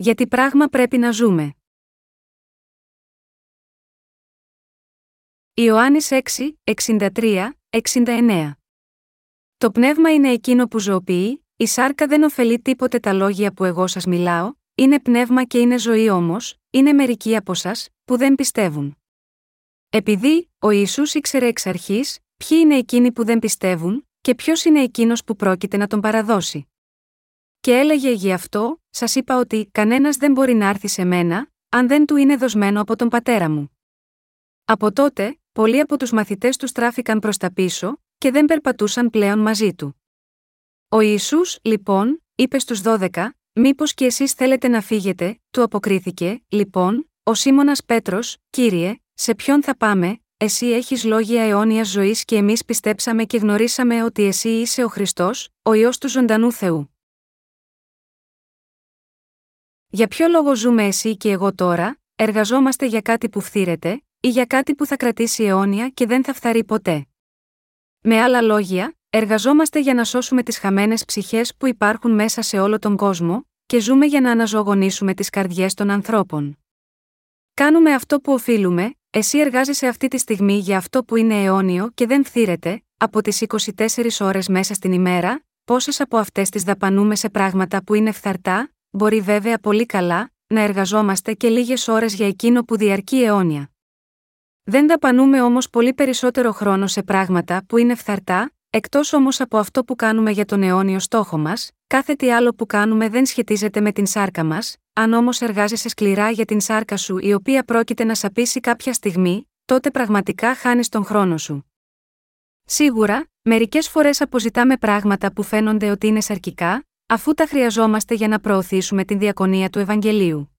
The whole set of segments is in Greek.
Γιατί πράγμα πρέπει να ζούμε. Ιωάννης 6, 63, 69 Το πνεύμα είναι εκείνο που ζωοποιεί, η σάρκα δεν ωφελεί τίποτε τα λόγια που εγώ σας μιλάω, είναι πνεύμα και είναι ζωή όμως, είναι μερικοί από εσά που δεν πιστεύουν. Επειδή ο Ιησούς ήξερε εξ αρχής ποιοι είναι εκείνοι που δεν πιστεύουν και ποιος είναι εκείνος που πρόκειται να τον παραδώσει. Και έλεγε γι' αυτό, σας είπα ότι κανένας δεν μπορεί να έρθει σε μένα, αν δεν του είναι δοσμένο από τον πατέρα μου. Από τότε, πολλοί από τους μαθητές τους στράφηκαν προς τα πίσω, και δεν περπατούσαν πλέον μαζί του. Ο Ιησούς, λοιπόν, είπε στους δώδεκα, Μήπως και εσείς θέλετε να φύγετε, του αποκρίθηκε, λοιπόν, ο Σίμωνας Πέτρος, κύριε, σε ποιον θα πάμε, εσύ έχεις λόγια αιώνια ζωής και εμείς πιστέψαμε και γνωρίσαμε ότι εσύ είσαι ο Χριστός, ο ιό του ζωντανού Θεού. Για ποιο λόγο ζούμε εσύ και εγώ τώρα, εργαζόμαστε για κάτι που φθήρεται, ή για κάτι που θα κρατήσει αιώνια και δεν θα φθαρεί ποτέ; Με άλλα λόγια, εργαζόμαστε για να σώσουμε τις χαμένες ψυχές που υπάρχουν μέσα σε όλο τον κόσμο, και ζούμε για να αναζωογονήσουμε τις καρδιές των ανθρώπων. Κάνουμε αυτό που οφείλουμε, εσύ εργάζεσαι αυτή τη στιγμή για αυτό που είναι αιώνιο και δεν φθήρεται, από τις 24 ώρες μέσα στην ημέρα, πόσες από αυτές τις δαπανούμε σε πράγματα που είναι φθαρτά, μπορεί βέβαια πολύ καλά, να εργαζόμαστε και λίγες ώρες για εκείνο που διαρκεί αιώνια. Δεν δαπανούμε όμως πολύ περισσότερο χρόνο σε πράγματα που είναι φθαρτά, εκτός όμως από αυτό που κάνουμε για τον αιώνιο στόχο μας, κάθε τι άλλο που κάνουμε δεν σχετίζεται με την σάρκα μας, αν όμως εργάζεσαι σκληρά για την σάρκα σου η οποία πρόκειται να σαπίσει κάποια στιγμή, τότε πραγματικά χάνεις τον χρόνο σου. Σίγουρα, μερικές φορές αποζητάμε πράγματα που φαίνονται ότι είναι σαρκικά, αφού τα χρειαζόμαστε για να προωθήσουμε την διακονία του Ευαγγελίου.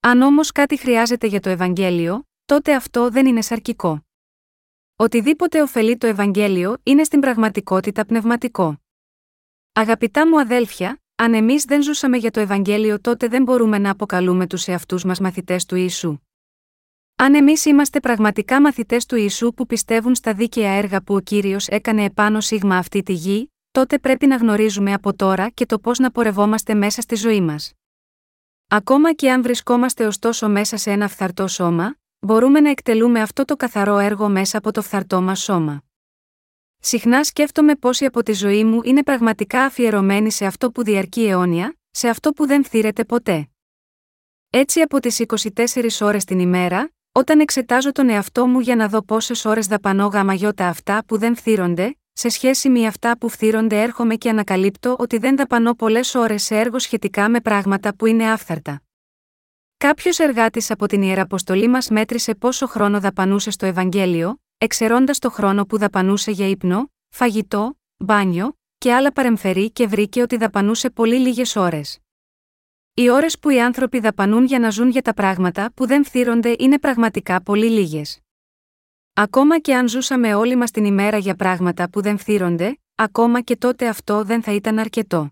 Αν όμως κάτι χρειάζεται για το Ευαγγέλιο, τότε αυτό δεν είναι σαρκικό. Οτιδήποτε ωφελεί το Ευαγγέλιο είναι στην πραγματικότητα πνευματικό. Αγαπητά μου αδέλφια, αν εμείς δεν ζούσαμε για το Ευαγγέλιο, τότε δεν μπορούμε να αποκαλούμε τους εαυτούς μας μαθητές του Ιησού. Αν εμείς είμαστε πραγματικά μαθητές του Ιησού που πιστεύουν στα δίκαια έργα που ο κύριος έκανε επάνω σίγμα αυτή τη γη, τότε πρέπει να γνωρίζουμε από τώρα και το πώς να πορευόμαστε μέσα στη ζωή μας. Ακόμα και αν βρισκόμαστε ωστόσο μέσα σε ένα φθαρτό σώμα, μπορούμε να εκτελούμε αυτό το καθαρό έργο μέσα από το φθαρτό μας σώμα. Συχνά σκέφτομαι πόσοι από τη ζωή μου είναι πραγματικά αφιερωμένοι σε αυτό που διαρκεί αιώνια, σε αυτό που δεν θύρεται ποτέ. Έτσι από τις 24 ώρες την ημέρα, όταν εξετάζω τον εαυτό μου για να δω πόσες ώρες δαπανώ γαμαγιώτα αυτά που δεν φθύρονται, σε σχέση με αυτά που φθύρονται έρχομαι και ανακαλύπτω ότι δεν δαπανώ πολλές ώρες σε έργο σχετικά με πράγματα που είναι άφθαρτα. Κάποιος εργάτης από την Ιεραποστολή μας μέτρησε πόσο χρόνο δαπανούσε στο Ευαγγέλιο, εξαιρώντας το χρόνο που δαπανούσε για ύπνο, φαγητό, μπάνιο και άλλα παρεμφερή και βρήκε ότι δαπανούσε πολύ λίγες ώρες. Οι ώρες που οι άνθρωποι δαπανούν για να ζουν για τα πράγματα που δεν φθύρονται είναι πραγματικά πολύ λίγες. Ακόμα και αν ζούσαμε όλοι μας την ημέρα για πράγματα που δεν φθύρονται, ακόμα και τότε αυτό δεν θα ήταν αρκετό.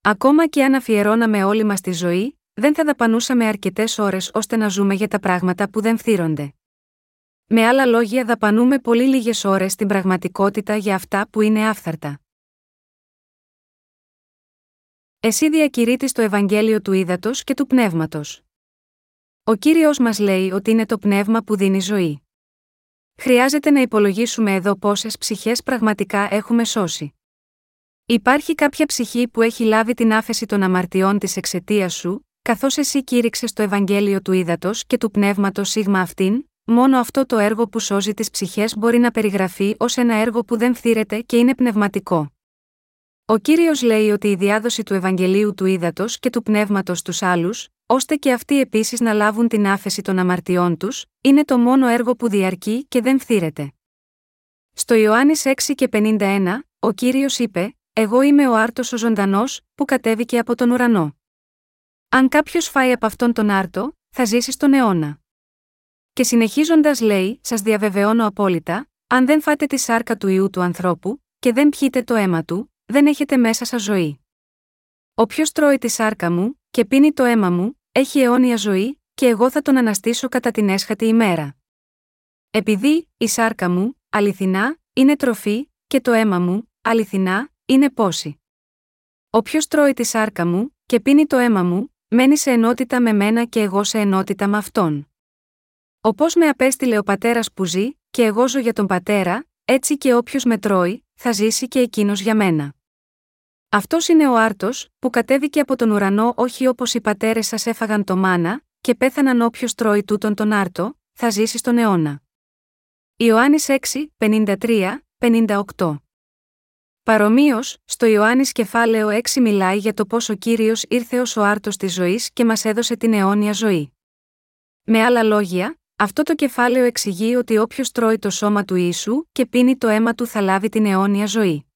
Ακόμα και αν αφιερώναμε όλη μας τη ζωή, δεν θα δαπανούσαμε αρκετές ώρες ώστε να ζούμε για τα πράγματα που δεν φθύρονται. Με άλλα λόγια, δαπανούμε πολύ λίγες ώρες στην πραγματικότητα για αυτά που είναι άφθαρτα. Εσύ διακηρύττεις το Ευαγγέλιο του Ήδατος και του Πνεύματος. Ο κύριος μας λέει ότι είναι το πνεύμα που δίνει ζωή. Χρειάζεται να υπολογίσουμε εδώ πόσες ψυχές πραγματικά έχουμε σώσει. Υπάρχει κάποια ψυχή που έχει λάβει την άφεση των αμαρτιών της εξαιτίας σου, καθώς εσύ κήρυξες το Ευαγγέλιο του Ήδατος και του Πνεύματος σίγμα αυτήν, Μόνο αυτό το έργο που σώζει τις ψυχές μπορεί να περιγραφεί ως ένα έργο που δεν θύρεται και είναι πνευματικό. Ο κύριος λέει ότι η διάδοση του Ευαγγελίου του Ήδατος και του Πνεύματος στου άλλους, ώστε και αυτοί επίσης να λάβουν την άφεση των αμαρτιών τους, είναι το μόνο έργο που διαρκεί και δεν θύρεται. Στο Ιωάννης 6 και 51, ο κύριος είπε: Εγώ είμαι ο άρτος ο ζωντανός, που κατέβηκε από τον ουρανό. Αν κάποιος φάει από αυτόν τον άρτο, θα ζήσει στον αιώνα. Και συνεχίζοντας λέει: Σας διαβεβαιώνω απόλυτα, αν δεν φάτε τη σάρκα του ιού του ανθρώπου, και δεν πιείτε το αίμα του, δεν έχετε μέσα σας ζωή. Όποιος τρώει τη σάρκα μου, και πίνει το αίμα μου, έχει αιώνια ζωή, και εγώ θα τον αναστήσω κατά την έσχατη ημέρα. Επειδή, η σάρκα μου, αληθινά, είναι τροφή, και το αίμα μου, αληθινά, είναι πόση. Όποιος τρώει τη σάρκα μου, και πίνει το αίμα μου, μένει σε ενότητα με μένα και εγώ σε ενότητα με αυτόν. Όπως με απέστειλε ο πατέρας που ζει, και εγώ ζω για τον πατέρα, έτσι και όποιος με τρώει, θα ζήσει και εκείνος για μένα. Αυτός είναι ο άρτος, που κατέβηκε από τον ουρανό όχι όπως οι πατέρες σας έφαγαν το μάνα, και πέθαναν όποιος τρώει τούτον τον άρτο, θα ζήσει στον αιώνα. Ιωάννης 6, 53, 58. Παρομοίως, στο Ιωάννης κεφάλαιο 6 μιλάει για το πώς ο κύριος ήρθε ως ο άρτος της ζωής και μας έδωσε την αιώνια ζωή. Με άλλα λόγια, αυτό το κεφάλαιο εξηγεί ότι όποιος τρώει το σώμα του ίσου και πίνει το αίμα του θα λάβει την αιώνια ζωή.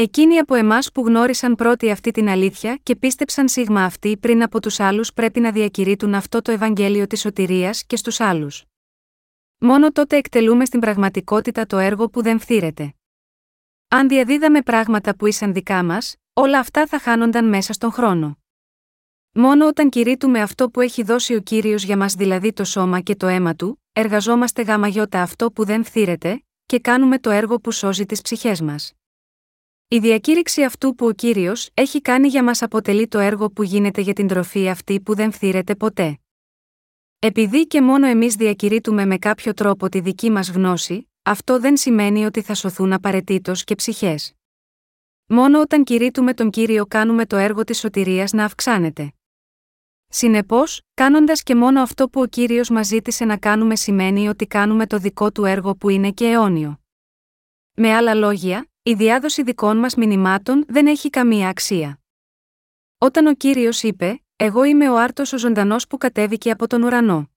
Εκείνοι από εμάς που γνώρισαν πρώτη αυτή την αλήθεια και πίστεψαν σίγμα αυτή πριν από τους άλλους πρέπει να διακηρύττουν αυτό το Ευαγγέλιο της σωτηρίας και στους άλλους. Μόνο τότε εκτελούμε στην πραγματικότητα το έργο που δεν φθήρεται. Αν διαδίδαμε πράγματα που ήσαν δικά μας, όλα αυτά θα χάνονταν μέσα στον χρόνο. Μόνο όταν κηρύττουμε αυτό που έχει δώσει ο κύριος για μας, δηλαδή το σώμα και το αίμα του, εργαζόμαστε γαμαγιώτα αυτό που δεν φθήρεται, και κάνουμε το έργο που σώζει τις ψυχές μας. Η διακήρυξη αυτού που ο κύριος έχει κάνει για μας αποτελεί το έργο που γίνεται για την τροφή αυτή που δεν φθήρεται ποτέ. Επειδή και μόνο εμείς διακηρύττουμε με κάποιο τρόπο τη δική μας γνώση, αυτό δεν σημαίνει ότι θα σωθούν απαραίτητος και ψυχές. Μόνο όταν κηρύττουμε τον κύριο κάνουμε το έργο της σωτηρίας να αυξάνεται. Συνεπώς, κάνοντας και μόνο αυτό που ο κύριος μας ζήτησε να κάνουμε σημαίνει ότι κάνουμε το δικό του έργο που είναι και αιώνιο. Με άλλα λόγια, η διάδοση δικών μας μηνυμάτων δεν έχει καμία αξία. Όταν ο κύριος είπε: Εγώ είμαι ο άρτος ο ζωντανός που κατέβηκε από τον ουρανό.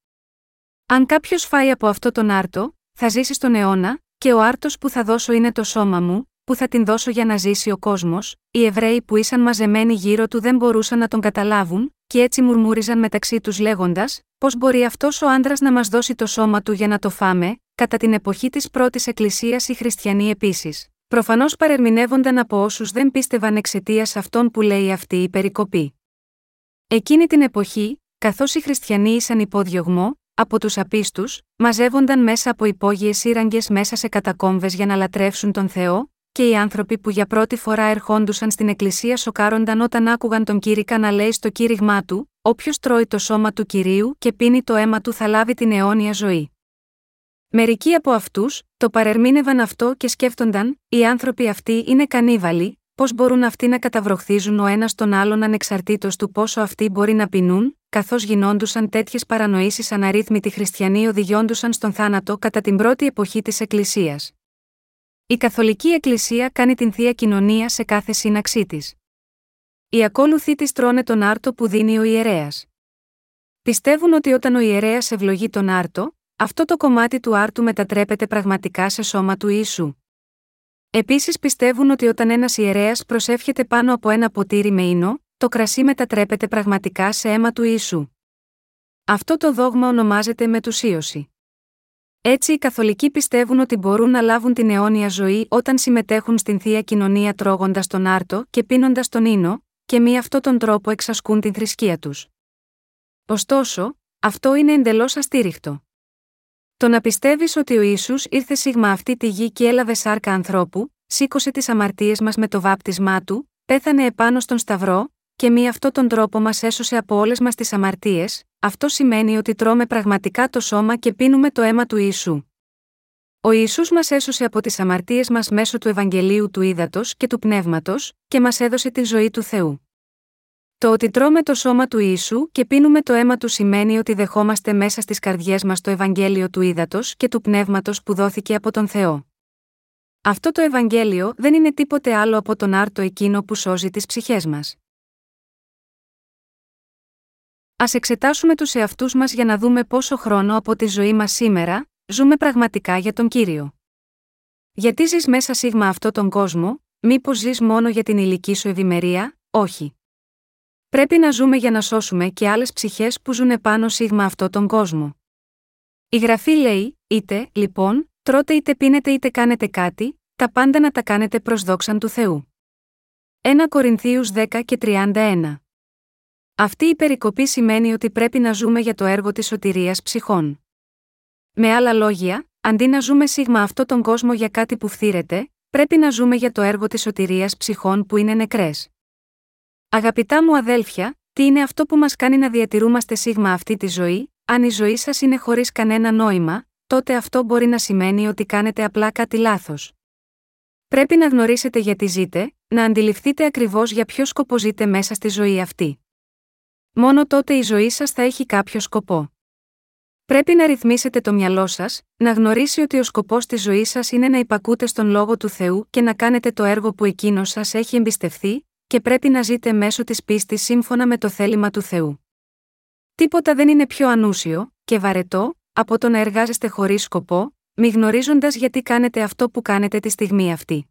Αν κάποιος φάει από αυτό τον άρτο, θα ζήσει στον αιώνα, και ο άρτος που θα δώσω είναι το σώμα μου, που θα την δώσω για να ζήσει ο κόσμος, οι Εβραίοι που ήσαν μαζεμένοι γύρω του δεν μπορούσαν να τον καταλάβουν, και έτσι μουρμούριζαν μεταξύ τους λέγοντας: Πώς μπορεί αυτός ο άντρας να μας δώσει το σώμα του για να το φάμε, κατά την εποχή της πρώτης Εκκλησίας οι Χριστιανοί επίσης. Προφανώς παρερμηνεύονταν από όσους δεν πίστευαν εξαιτίας αυτών που λέει αυτή η περικοπή. Εκείνη την εποχή, καθώς οι Χριστιανοί ήσαν υπόδιωγμό, από τους απίστους, μαζεύονταν μέσα από υπόγειες σύραγγες μέσα σε κατακόμβες για να λατρεύσουν τον Θεό, και οι άνθρωποι που για πρώτη φορά ερχόντουσαν στην εκκλησία σοκάρονταν όταν άκουγαν τον κήρυκα να λέει στο κήρυγμά του: Όποιος τρώει το σώμα του κυρίου και πίνει το αίμα του θα λάβει την αιώνια ζωή. Μερικοί από αυτούς το παρερμήνευαν αυτό και σκέφτονταν: Οι άνθρωποι αυτοί είναι κανίβαλοι, πώς μπορούν αυτοί να καταβροχθίζουν ο ένας τον άλλον ανεξαρτήτως του πόσο αυτοί μπορεί να πεινούν, καθώς γινόντουσαν τέτοιες παρανοήσεις αναρρύθμιτοι χριστιανοί οδηγιόντουσαν στον θάνατο κατά την πρώτη εποχή της Εκκλησίας. Η Καθολική Εκκλησία κάνει την θεία κοινωνία σε κάθε σύναξή της. Οι ακόλουθοί της τρώνε τον άρτο που δίνει ο ιερέας. Πιστεύουν ότι όταν ο ιερέας ευλογεί τον άρτο, αυτό το κομμάτι του άρτου μετατρέπεται πραγματικά σε σώμα του Ιησού. Επίσης πιστεύουν ότι όταν ένας ιερέας προσεύχεται πάνω από ένα ποτήρι με ίνο, το κρασί μετατρέπεται πραγματικά σε αίμα του Ιησού. Αυτό το δόγμα ονομάζεται μετουσίωση. Έτσι οι Καθολικοί πιστεύουν ότι μπορούν να λάβουν την αιώνια ζωή όταν συμμετέχουν στην θεία κοινωνία τρώγοντας τον άρτο και πίνοντας τον ίνο, και μη αυτόν τον τρόπο εξασκούν την θρησκεία τους. Ωστόσο, αυτό είναι εντελώς αστήριχτο. Το να πιστεύεις ότι ο ίσου ήρθε σίγμα αυτή τη γη και έλαβε σάρκα ανθρώπου, σήκωσε τις αμαρτίες μας με το βάπτισμά του, πέθανε επάνω στον Σταυρό, και μη αυτόν τον τρόπο μας έσωσε από όλες μας τις αμαρτίες, αυτό σημαίνει ότι τρώμε πραγματικά το σώμα και πίνουμε το αίμα του Ιησού. Ο Ιησούς μας έσωσε από τις αμαρτίες μας μέσω του Ευαγγελίου του Ήδατος και του Πνεύματος και μας έδωσε τη ζωή του Θεού. Το ότι τρώμε το σώμα του Ιησού και πίνουμε το αίμα του σημαίνει ότι δεχόμαστε μέσα στις καρδιές μας το Ευαγγέλιο του Ήδατος και του Πνεύματος που δόθηκε από τον Θεό. Αυτό το Ευαγγέλιο δεν είναι τίποτε άλλο από τον άρτο εκείνο που σώζει τις ψυχές μας. Α εξετάσουμε τους εαυτούς μας για να δούμε πόσο χρόνο από τη ζωή μας σήμερα ζούμε πραγματικά για τον κύριο. Γιατί ζεις μέσα σίγμα αυτό τον κόσμο, μήπως ζεις μόνο για την ηλική σου ευημερία, όχι. Πρέπει να ζούμε για να σώσουμε και άλλες ψυχές που ζουν πάνω σίγμα αυτό τον κόσμο. Η γραφή λέει: Είτε, λοιπόν, τρώτε είτε πίνετε είτε κάνετε κάτι, τα πάντα να τα κάνετε προς δόξαν του Θεού. 1 Κορινθίους 10 και 31 αυτή η περικοπή σημαίνει ότι πρέπει να ζούμε για το έργο της σωτηρίας ψυχών. Με άλλα λόγια, αντί να ζούμε σίγμα αυτό τον κόσμο για κάτι που φθήρεται, πρέπει να ζούμε για το έργο της σωτηρίας ψυχών που είναι νεκρές. Αγαπητά μου αδέλφια, Τι είναι αυτό που μας κάνει να διατηρούμαστε σίγμα αυτή τη ζωή, αν η ζωή σας είναι χωρίς κανένα νόημα, τότε αυτό μπορεί να σημαίνει ότι κάνετε απλά κάτι λάθος. Πρέπει να γνωρίσετε γιατί ζείτε, να αντιληφθείτε ακριβώς για ποιο σκοπό ζείτε μέσα στη ζωή αυτή. Μόνο τότε η ζωή σας θα έχει κάποιο σκοπό. Πρέπει να ρυθμίσετε το μυαλό σας, να γνωρίσει ότι ο σκοπός της ζωής σας είναι να υπακούτε στον λόγο του Θεού και να κάνετε το έργο που εκείνος σας έχει εμπιστευθεί, και πρέπει να ζείτε μέσω της πίστης σύμφωνα με το θέλημα του Θεού. Τίποτα δεν είναι πιο ανούσιο και βαρετό από το να εργάζεστε χωρίς σκοπό, μη γνωρίζοντας γιατί κάνετε αυτό που κάνετε τη στιγμή αυτή.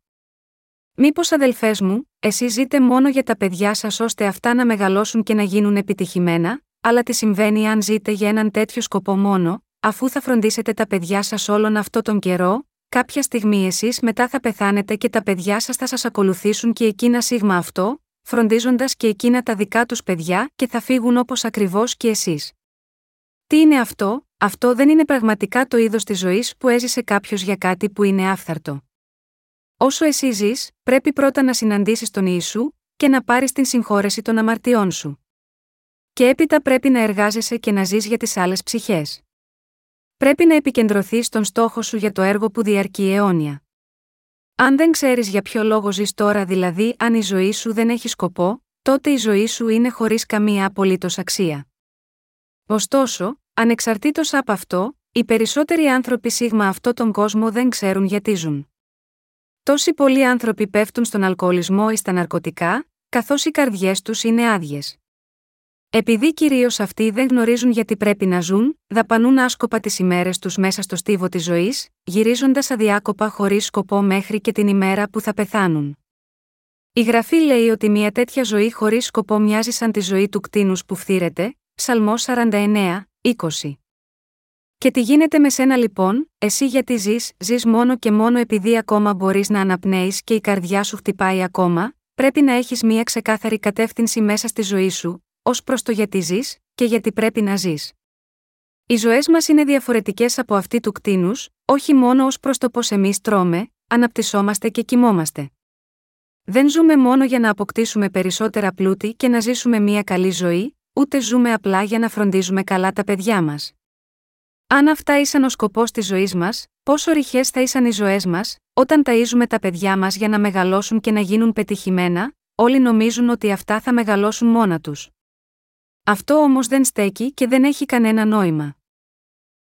Μήπως αδελφές μου, εσείς ζείτε μόνο για τα παιδιά σας ώστε αυτά να μεγαλώσουν και να γίνουν επιτυχημένα, αλλά τι συμβαίνει αν ζείτε για έναν τέτοιο σκοπό μόνο, αφού θα φροντίσετε τα παιδιά σας όλον αυτό τον καιρό, κάποια στιγμή εσείς μετά θα πεθάνετε και τα παιδιά σας θα σας ακολουθήσουν και εκείνα σίγμα αυτό, φροντίζοντας και εκείνα τα δικά τους παιδιά και θα φύγουν όπως ακριβώς και εσείς. Τι είναι αυτό, αυτό δεν είναι πραγματικά το είδος της ζωής που έζησε κάποιος για κάτι που είναι άφθαρτο. Όσο εσύ ζεις, πρέπει πρώτα να συναντήσεις τον Ιησού και να πάρεις την συγχώρεση των αμαρτιών σου. Και έπειτα πρέπει να εργάζεσαι και να ζεις για τις άλλες ψυχές. Πρέπει να επικεντρωθεί στον στόχο σου για το έργο που διαρκεί αιώνια. Αν δεν ξέρεις για ποιο λόγο ζεις τώρα, δηλαδή αν η ζωή σου δεν έχει σκοπό, τότε η ζωή σου είναι χωρίς καμία απολύτως αξία. Ωστόσο, ανεξαρτήτως από αυτό, οι περισσότεροι άνθρωποι σίγμα αυτό τον κόσμο δεν ξέρουν γιατί ζουν. Τόσοι πολλοί άνθρωποι πέφτουν στον αλκοολισμό ή στα ναρκωτικά, καθώς οι καρδιές τους είναι άδειες. Επειδή κυρίως αυτοί δεν γνωρίζουν γιατί πρέπει να ζουν, δαπανούν άσκοπα τις ημέρες τους μέσα στο στίβο της ζωής, γυρίζοντας αδιάκοπα χωρίς σκοπό μέχρι και την ημέρα που θα πεθάνουν. Η γραφή λέει ότι μια τέτοια ζωή χωρίς σκοπό μοιάζει σαν τη ζωή του κτίνους που φθήρεται, Ψαλμός 49, 20. Και τι γίνεται με σένα λοιπόν, εσύ γιατί ζεις, ζεις μόνο και μόνο επειδή ακόμα μπορείς να αναπνέεις και η καρδιά σου χτυπάει ακόμα, πρέπει να έχεις μία ξεκάθαρη κατεύθυνση μέσα στη ζωή σου, ως προς το γιατί ζεις και γιατί πρέπει να ζεις. Οι ζωές μας είναι διαφορετικές από αυτή του κτίνους, όχι μόνο ως προς το πώς εμείς τρώμε, αναπτυσσόμαστε και κοιμόμαστε. Δεν ζούμε μόνο για να αποκτήσουμε περισσότερα πλούτη και να ζήσουμε μία καλή ζωή, ούτε ζούμε απλά για να φροντίζουμε καλά τα παιδιά μας. Αν αυτά ήσαν ο σκοπός της ζωής μας, πόσο ρηχές θα ήσαν οι ζωές μας, όταν ταΐζουμε τα παιδιά μας για να μεγαλώσουν και να γίνουν πετυχημένα, όλοι νομίζουν ότι αυτά θα μεγαλώσουν μόνα τους. Αυτό όμως δεν στέκει και δεν έχει κανένα νόημα.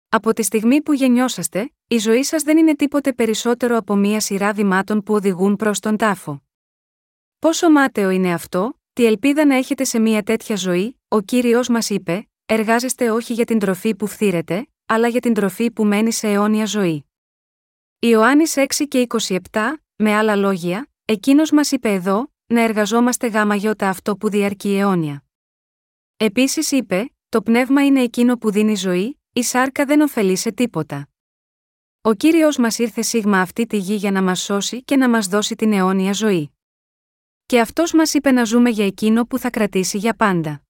Από τη στιγμή που γεννιόσαστε, η ζωή σας δεν είναι τίποτε περισσότερο από μία σειρά βημάτων που οδηγούν προς τον τάφο. Πόσο μάταιο είναι αυτό, τι ελπίδα να έχετε σε μία τέτοια ζωή, ο κύριος μας είπε: Εργάζεστε όχι για την τροφή που φθήρετε, αλλά για την τροφή που μένει σε αιώνια ζωή. Ιωάννης 6 και 27, με άλλα λόγια, εκείνος μας είπε εδώ, να εργαζόμαστε γάμα γιώτα αυτό που διαρκεί αιώνια. Επίσης είπε, το πνεύμα είναι εκείνο που δίνει ζωή, η σάρκα δεν ωφελεί σε τίποτα. Ο κύριος μας ήρθε σίγμα αυτή τη γη για να μας σώσει και να μας δώσει την αιώνια ζωή. Και αυτός μας είπε να ζούμε για εκείνο που θα κρατήσει για πάντα.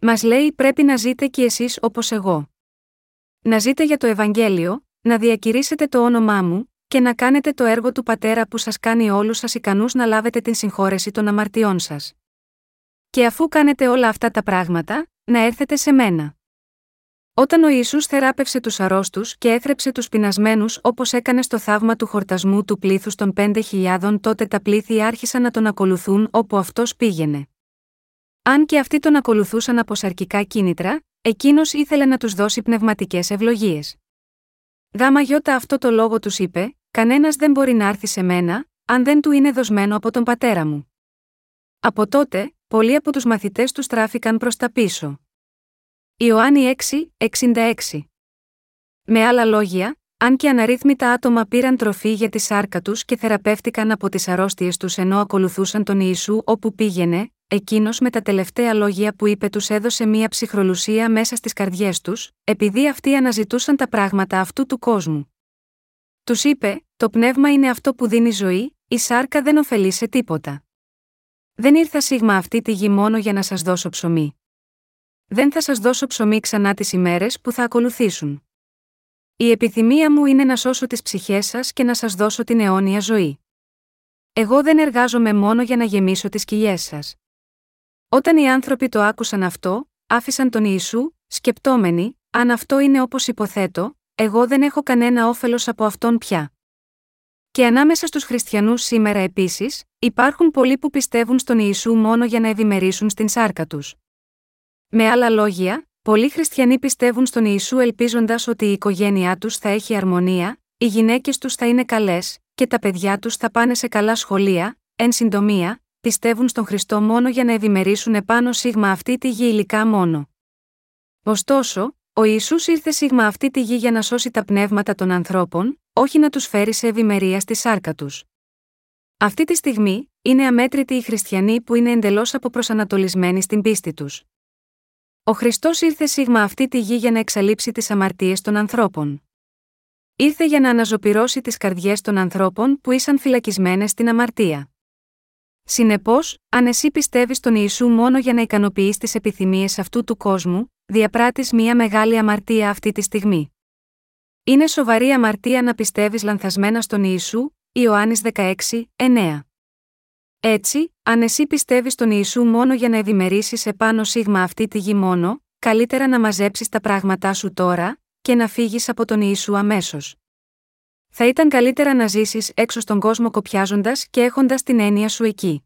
Μας λέει πρέπει να ζείτε κι εσείς όπως εγώ. Να ζείτε για το Ευαγγέλιο, να διακηρύσετε το όνομά μου, και να κάνετε το έργο του Πατέρα που σας κάνει όλους σας ικανούς να λάβετε την συγχώρεση των αμαρτιών σας. Και αφού κάνετε όλα αυτά τα πράγματα, να έρθετε σε μένα. Όταν ο Ιησούς θεράπευσε τους αρρώστους και έθρεψε τους πεινασμένους όπως έκανε στο θαύμα του χορτασμού του πλήθους των 5.000, τότε τα πλήθη άρχισαν να τον ακολουθούν όπου αυτός πήγαινε. Αν και αυτοί τον ακολουθούσαν από σαρκικά κίνητρα, εκείνος ήθελε να τους δώσει πνευματικές ευλογίες. Δάμα γιώτα αυτό το λόγο τους είπε: Κανένας δεν μπορεί να έρθει σε μένα, αν δεν του είναι δοσμένο από τον πατέρα μου. Από τότε, πολλοί από τους μαθητές τους στράφηκαν προς τα πίσω. Ιωάννη 6, 66. Με άλλα λόγια, αν και αναρρύθμιτα άτομα πήραν τροφή για τη σάρκα τους και θεραπεύτηκαν από τις αρρώστιες τους ενώ ακολουθούσαν τον Ιησού όπου πήγαινε, εκείνος με τα τελευταία λόγια που είπε τους έδωσε μία ψυχρολουσία μέσα στις καρδιές τους, επειδή αυτοί αναζητούσαν τα πράγματα αυτού του κόσμου. Τους είπε: Το πνεύμα είναι αυτό που δίνει ζωή, η σάρκα δεν ωφελεί σε τίποτα. Δεν ήρθα σίγμα αυτή τη γη μόνο για να σας δώσω ψωμί. Δεν θα σας δώσω ψωμί ξανά τις ημέρες που θα ακολουθήσουν. Η επιθυμία μου είναι να σώσω τις ψυχές σας και να σας δώσω την αιώνια ζωή. Εγώ δεν εργάζομαι μόνο για να γεμίσω τις κοιλιές σας. Όταν οι άνθρωποι το άκουσαν αυτό, άφησαν τον Ιησού, σκεπτόμενοι, αν αυτό είναι όπως υποθέτω, εγώ δεν έχω κανένα όφελος από αυτόν πια. Και ανάμεσα στους χριστιανούς σήμερα επίσης, υπάρχουν πολλοί που πιστεύουν στον Ιησού μόνο για να ευημερήσουν στην σάρκα τους. Με άλλα λόγια, πολλοί χριστιανοί πιστεύουν στον Ιησού ελπίζοντας ότι η οικογένειά τους θα έχει αρμονία, οι γυναίκες τους θα είναι καλές, και τα παιδιά τους θα πάνε σε καλά σχολεία, εν συντομία, πιστεύουν στον Χριστό μόνο για να ευημερήσουν επάνω σίγμα αυτή τη γη υλικά μόνο. Ωστόσο, ο Ιησούς ήρθε σίγμα αυτή τη γη για να σώσει τα πνεύματα των ανθρώπων, όχι να τους φέρει σε ευημερία στη σάρκα τους. Αυτή τη στιγμή, είναι αμέτρητοι οι χριστιανοί που είναι εντελώς αποπροσανατολισμένοι στην πίστη τους. Ο Χριστός ήρθε σίγμα αυτή τη γη για να εξαλείψει τις αμαρτίες των ανθρώπων. Ήρθε για να αναζωπυρώσει τις καρδιές των ανθρώπων που ήσαν φυλακισμένες στην αμαρτία. Συνεπώς, αν εσύ πιστεύεις στον Ιησού μόνο για να ικανοποιείς τις επιθυμίες αυτού του κόσμου, διαπράττεις μια μεγάλη αμαρτία αυτή τη στιγμή. Είναι σοβαρή αμαρτία να πιστεύεις λανθασμένα στον Ιησού, Ιωάννης 16, 9. Έτσι, αν εσύ πιστεύεις στον Ιησού μόνο για να ευημερήσεις επάνω σίγμα αυτή τη γη μόνο, καλύτερα να μαζέψεις τα πράγματά σου τώρα, και να φύγεις από τον Ιησού αμέσως. Θα ήταν καλύτερα να ζήσεις έξω στον κόσμο κοπιάζοντας και έχοντας την έννοια σου εκεί.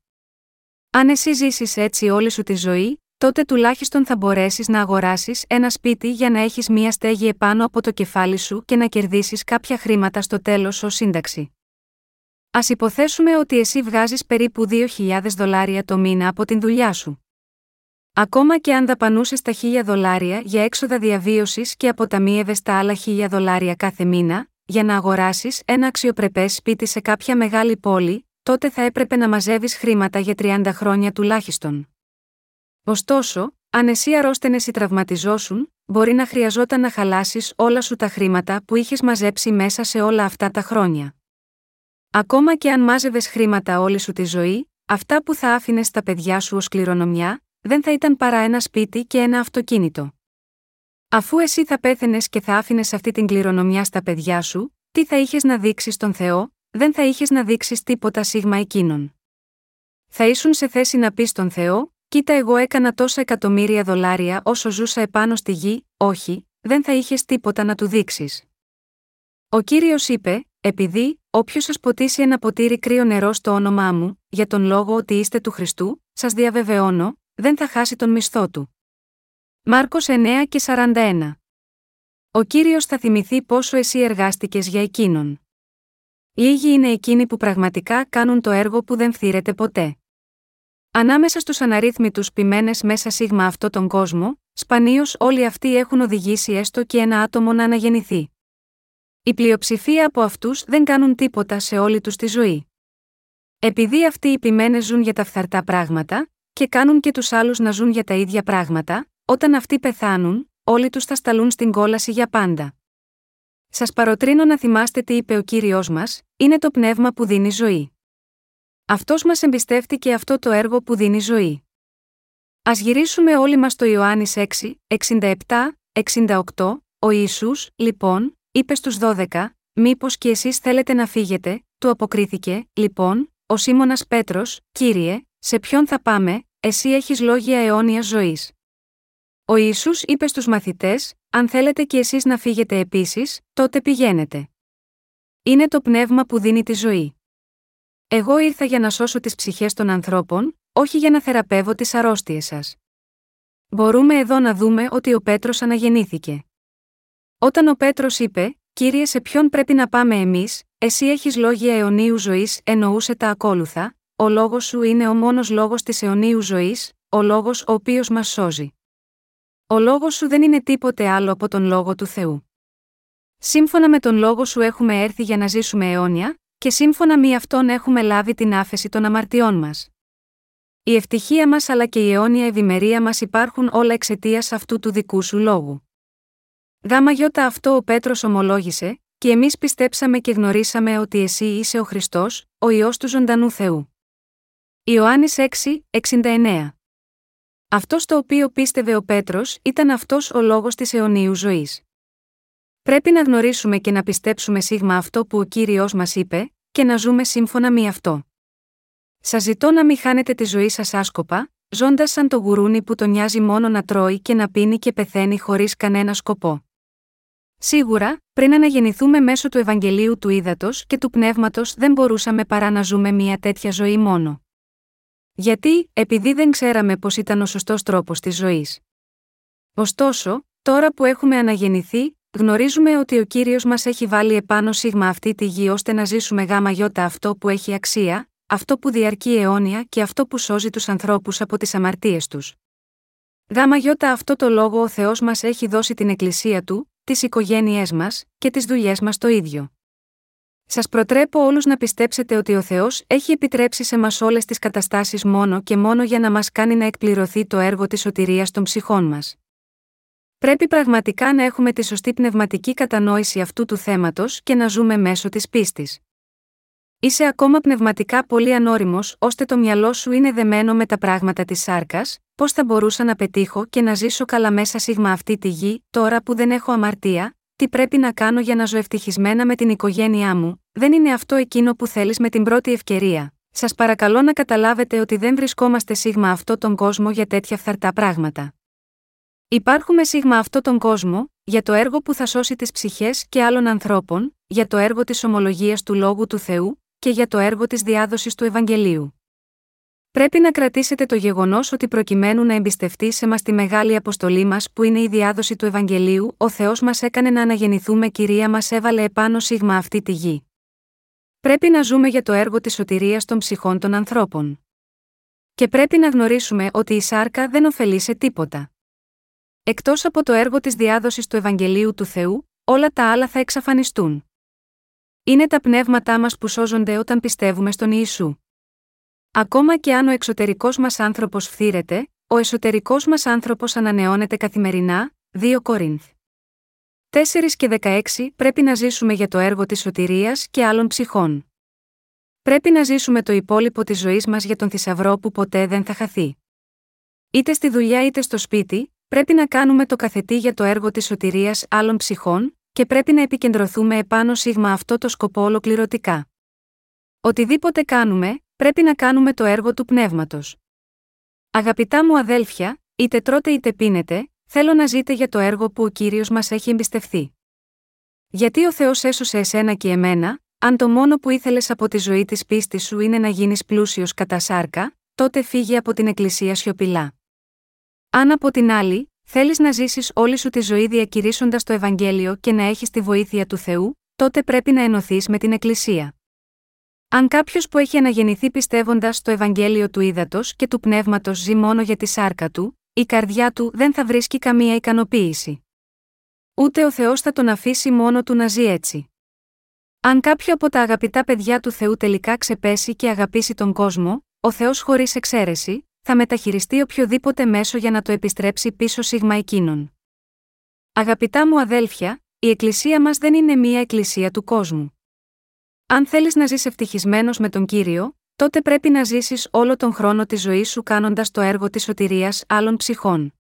Αν εσύ ζήσεις έτσι όλη σου τη ζωή, τότε τουλάχιστον θα μπορέσεις να αγοράσεις ένα σπίτι για να έχεις μία στέγη επάνω από το κεφάλι σου και να κερδίσεις κάποια χρήματα στο τέλος ως σύνταξη. Α υποθέσουμε ότι εσύ βγάζεις περίπου 2.000 δολάρια το μήνα από την δουλειά σου. Ακόμα και αν δαπανούσες τα 1.000 δολάρια για έξοδα διαβίωσης και αποταμίευες τα άλλα 1.000 δολάρια κάθε μήνα, για να αγοράσεις ένα αξιοπρεπές σπίτι σε κάποια μεγάλη πόλη, τότε θα έπρεπε να μαζεύεις χρήματα για 30 χρόνια τουλάχιστον. Ωστόσο, αν εσύ αρρώστενες ή τραυματιζόσουν, μπορεί να χρειαζόταν να χαλάσεις όλα σου τα χρήματα που είχες μαζέψει μέσα σε όλα αυτά τα χρόνια. Ακόμα και αν μάζευες χρήματα όλη σου τη ζωή, αυτά που θα άφηνες στα παιδιά σου ως κληρονομιά, δεν θα ήταν παρά ένα σπίτι και ένα αυτοκίνητο. Αφού εσύ θα πέθαινες και θα άφηνες αυτή την κληρονομιά στα παιδιά σου, τι θα είχες να δείξεις στον Θεό, δεν θα είχες να δείξεις τίποτα σίγμα εκείνον. Θα ήσουν σε θέση να πεις στον Θεό, Κοίτα, εγώ έκανα τόσα εκατομμύρια δολάρια όσο ζούσα επάνω στη γη, όχι, δεν θα είχες τίποτα να του δείξεις. Ο κύριος είπε, επειδή, όποιος σας ποτίσει ένα ποτήρι κρύο νερό στο όνομά μου, για τον λόγο ότι είστε του Χριστού, σας διαβεβαιώνω, δεν θα χάσει τον μισθό του. Μάρκος 9 και 41. Ο κύριος θα θυμηθεί πόσο εσύ εργάστηκες για εκείνον. Λίγοι είναι εκείνοι που πραγματικά κάνουν το έργο που δεν φθήρεται ποτέ. Ανάμεσα στους αναρρύθμιτους ποιμένε μέσα σίγμα αυτό τον κόσμο, σπανίως όλοι αυτοί έχουν οδηγήσει έστω και ένα άτομο να αναγεννηθεί. Η πλειοψηφία από αυτούς δεν κάνουν τίποτα σε όλη τους τη ζωή. Επειδή αυτοί οι ποιμένε ζουν για τα φθαρτά πράγματα, και κάνουν και τους άλλους να ζουν για τα ίδια πράγματα, όταν αυτοί πεθάνουν, όλοι τους θα σταλούν στην κόλαση για πάντα. Σας παροτρύνω να θυμάστε τι είπε ο κύριος μας, είναι το πνεύμα που δίνει ζωή. Αυτός μας εμπιστεύτηκε αυτό το έργο που δίνει ζωή. Α γυρίσουμε όλοι μας στο Ιωάννης 6, 67, 68, ο Ιησούς, λοιπόν, είπε στους 12, Μήπως και εσείς θέλετε να φύγετε, του αποκρίθηκε, λοιπόν, ο Σίμωνας Πέτρος, κύριε, σε ποιον θα πάμε, εσύ έχεις λόγια αιώνια ζωής. Ο Ιησούς είπε στους μαθητές, αν θέλετε και εσείς να φύγετε επίσης, τότε πηγαίνετε. Είναι το πνεύμα που δίνει τη ζωή. Εγώ ήρθα για να σώσω τις ψυχές των ανθρώπων, όχι για να θεραπεύω τις αρρώστιες σας. Μπορούμε εδώ να δούμε ότι ο Πέτρος αναγεννήθηκε. Όταν ο Πέτρος είπε, Κύριε, σε ποιον πρέπει να πάμε εμείς, εσύ έχεις λόγια αιωνίου ζωής, εννοούσε τα ακόλουθα, ο λόγος σου είναι ο μόνος λόγος της αιωνίου ζωής, ο λόγος ο οποίος μας σώζει. Ο λόγος σου δεν είναι τίποτε άλλο από τον λόγο του Θεού. Σύμφωνα με τον λόγο σου έχουμε έρθει για να ζήσουμε αιώνια, και σύμφωνα με αυτόν έχουμε λάβει την άφεση των αμαρτιών μας. Η ευτυχία μας αλλά και η αιώνια ευημερία μας υπάρχουν όλα εξαιτίας αυτού του δικού σου λόγου. Γάμα γιώτα αυτό ο Πέτρος ομολόγησε, και εμείς πιστέψαμε και γνωρίσαμε ότι εσύ είσαι ο Χριστός, ο ιό του ζωντανού Θεού. Ιωάννης 6, 69. Αυτός το οποίο πίστευε ο Πέτρος ήταν αυτός ο λόγος της αιωνίου ζωής. Πρέπει να γνωρίσουμε και να πιστέψουμε σίγμα αυτό που ο κύριος μας είπε, και να ζούμε σύμφωνα με αυτό. Σας ζητώ να μην χάνετε τη ζωή σας άσκοπα, ζώντας σαν το γουρούνι που τον νοιάζει μόνο να τρώει και να πίνει και πεθαίνει χωρίς κανένα σκοπό. Σίγουρα, πριν αναγεννηθούμε μέσω του Ευαγγελίου του Ήδατος και του Πνεύματος, δεν μπορούσαμε παρά να ζούμε μια τέτοια ζωή μόνο. Γιατί, επειδή δεν ξέραμε πώ ήταν ο σωστός τρόπος της ζωής. Ωστόσο, τώρα που έχουμε αναγεννηθεί, γνωρίζουμε ότι ο κύριος μας έχει βάλει επάνω σίγμα αυτή τη γη ώστε να ζήσουμε γάμα γιώτα αυτό που έχει αξία, αυτό που διαρκεί αιώνια και αυτό που σώζει τους ανθρώπους από τις αμαρτίες τους. Γάμα γιώτα αυτό το λόγο ο Θεός μας έχει δώσει την εκκλησία του, τις οικογένειές μας και τις δουλειές μας το ίδιο. Σας προτρέπω όλους να πιστέψετε ότι ο Θεός έχει επιτρέψει σε μας όλες τις καταστάσεις μόνο και μόνο για να μας κάνει να εκπληρωθεί το έργο της σωτηρίας των ψυχών μας. Πρέπει πραγματικά να έχουμε τη σωστή πνευματική κατανόηση αυτού του θέματος και να ζούμε μέσω της πίστης. Είσαι ακόμα πνευματικά πολύ ανώριμος, ώστε το μυαλό σου είναι δεμένο με τα πράγματα της σάρκας, πώς θα μπορούσα να πετύχω και να ζήσω καλά μέσα σίγμα αυτή τη γη, τώρα που δεν έχω αμαρτία, τι πρέπει να κάνω για να ζω ευτυχισμένα με την οικογένειά μου, δεν είναι αυτό εκείνο που θέλεις με την πρώτη ευκαιρία. Σας παρακαλώ να καταλάβετε ότι δεν βρισκόμαστε σίγμα αυτό τον κόσμο για τέτοια φθαρτά πράγματα. Υπάρχουμε σίγμα αυτό τον κόσμο, για το έργο που θα σώσει τις ψυχές και άλλων ανθρώπων, για το έργο της ομολογίας του λόγου του Θεού, και για το έργο της διάδοσης του Ευαγγελίου. Πρέπει να κρατήσετε το γεγονός ότι προκειμένου να εμπιστευτεί σε μας τη μεγάλη αποστολή μας που είναι η διάδοση του Ευαγγελίου, ο Θεός μας έκανε να αναγεννηθούμε, κυρία μας έβαλε επάνω σίγμα αυτή τη γη. Πρέπει να ζούμε για το έργο της σωτηρίας των ψυχών των ανθρώπων. Και πρέπει να γνωρίσουμε ότι η σάρκα δεν ωφελεί σε τίποτα. Εκτός από το έργο της διάδοσης του Ευαγγελίου του Θεού, όλα τα άλλα θα εξαφανιστούν. Είναι τα πνεύματά μας που σώζονται όταν πιστεύουμε στον Ιησού. Ακόμα και αν ο εξωτερικός μας άνθρωπος φθήρεται, ο εσωτερικός μας άνθρωπος ανανεώνεται καθημερινά, 2 Κορίνθ. 4 και 16 πρέπει να ζήσουμε για το έργο της σωτηρίας και άλλων ψυχών. Πρέπει να ζήσουμε το υπόλοιπο της ζωής μας για τον θησαυρό που ποτέ δεν θα χαθεί. Είτε στη δουλειά είτε στο σπίτι, πρέπει να κάνουμε το καθετή για το έργο της σωτηρίας άλλων ψυχών, και πρέπει να επικεντρωθούμε επάνω σίγμα αυτό το σκοπό ολοκληρωτικά. Οτιδήποτε κάνουμε, πρέπει να κάνουμε το έργο του πνεύματος. Αγαπητά μου αδέλφια, είτε τρώτε είτε πίνετε, θέλω να ζείτε για το έργο που ο κύριος μας έχει εμπιστευθεί. Γιατί ο Θεός έσωσε εσένα και εμένα, αν το μόνο που ήθελες από τη ζωή της πίστης σου είναι να γίνεις πλούσιος κατά σάρκα, τότε φύγει από την Εκκλησία σιωπηλά. Αν από την άλλη, θέλεις να ζήσεις όλη σου τη ζωή διακηρύσσοντας το Ευαγγέλιο και να έχεις τη βοήθεια του Θεού, τότε πρέπει να ενωθείς με την Εκκλησία. Αν κάποιος που έχει αναγεννηθεί πιστεύοντας στο Ευαγγέλιο του ύδατο και του πνεύματος ζει μόνο για τη σάρκα του, η καρδιά του δεν θα βρίσκει καμία ικανοποίηση. Ούτε ο Θεός θα τον αφήσει μόνο του να ζει έτσι. Αν κάποιο από τα αγαπητά παιδιά του Θεού τελικά ξεπέσει και αγαπήσει τον κόσμο, ο Θεός χωρίς εξαίρεση, θα μεταχειριστεί οποιοδήποτε μέσο για να το επιστρέψει πίσω σίγμα εκείνων. Αγαπητά μου αδέλφια, η Εκκλησία μας δεν είναι μία Εκκλησία του κόσμου. Αν θέλεις να ζεις ευτυχισμένος με τον κύριο, τότε πρέπει να ζήσεις όλο τον χρόνο της ζωής σου κάνοντας το έργο της σωτηρίας άλλων ψυχών.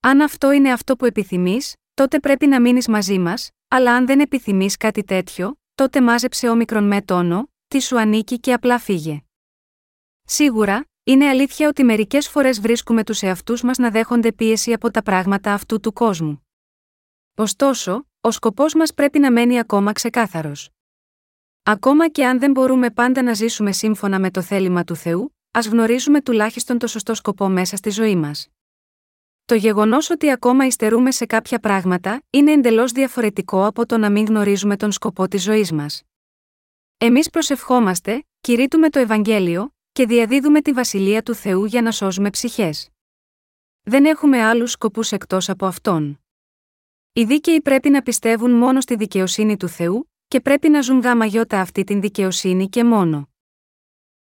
Αν αυτό είναι αυτό που επιθυμείς, τότε πρέπει να μείνεις μαζί μας, αλλά αν δεν επιθυμείς κάτι τέτοιο, τότε μάζεψε όμικρον με τόνο, τι σου ανήκει και απλά φύγε. Σίγουρα, είναι αλήθεια ότι μερικές φορές βρίσκουμε τους εαυτούς μας να δέχονται πίεση από τα πράγματα αυτού του κόσμου. Ωστόσο, ο σκοπός μας πρέπει να μένει ακόμα ξεκάθαρος. Ακόμα και αν δεν μπορούμε πάντα να ζήσουμε σύμφωνα με το θέλημα του Θεού, ας γνωρίζουμε τουλάχιστον το σωστό σκοπό μέσα στη ζωή μας. Το γεγονός ότι ακόμα υστερούμε σε κάποια πράγματα είναι εντελώς διαφορετικό από το να μην γνωρίζουμε τον σκοπό της ζωής μας. Εμείς προσευχόμαστε, κηρύττουμε το Ευαγγέλιο, και διαδίδουμε τη βασιλεία του Θεού για να σώζουμε ψυχές. Δεν έχουμε άλλους σκοπούς εκτός από αυτόν. Οι δίκαιοι πρέπει να πιστεύουν μόνο στη δικαιοσύνη του Θεού, και πρέπει να ζουν γάμα γιώτα αυτή την δικαιοσύνη και μόνο.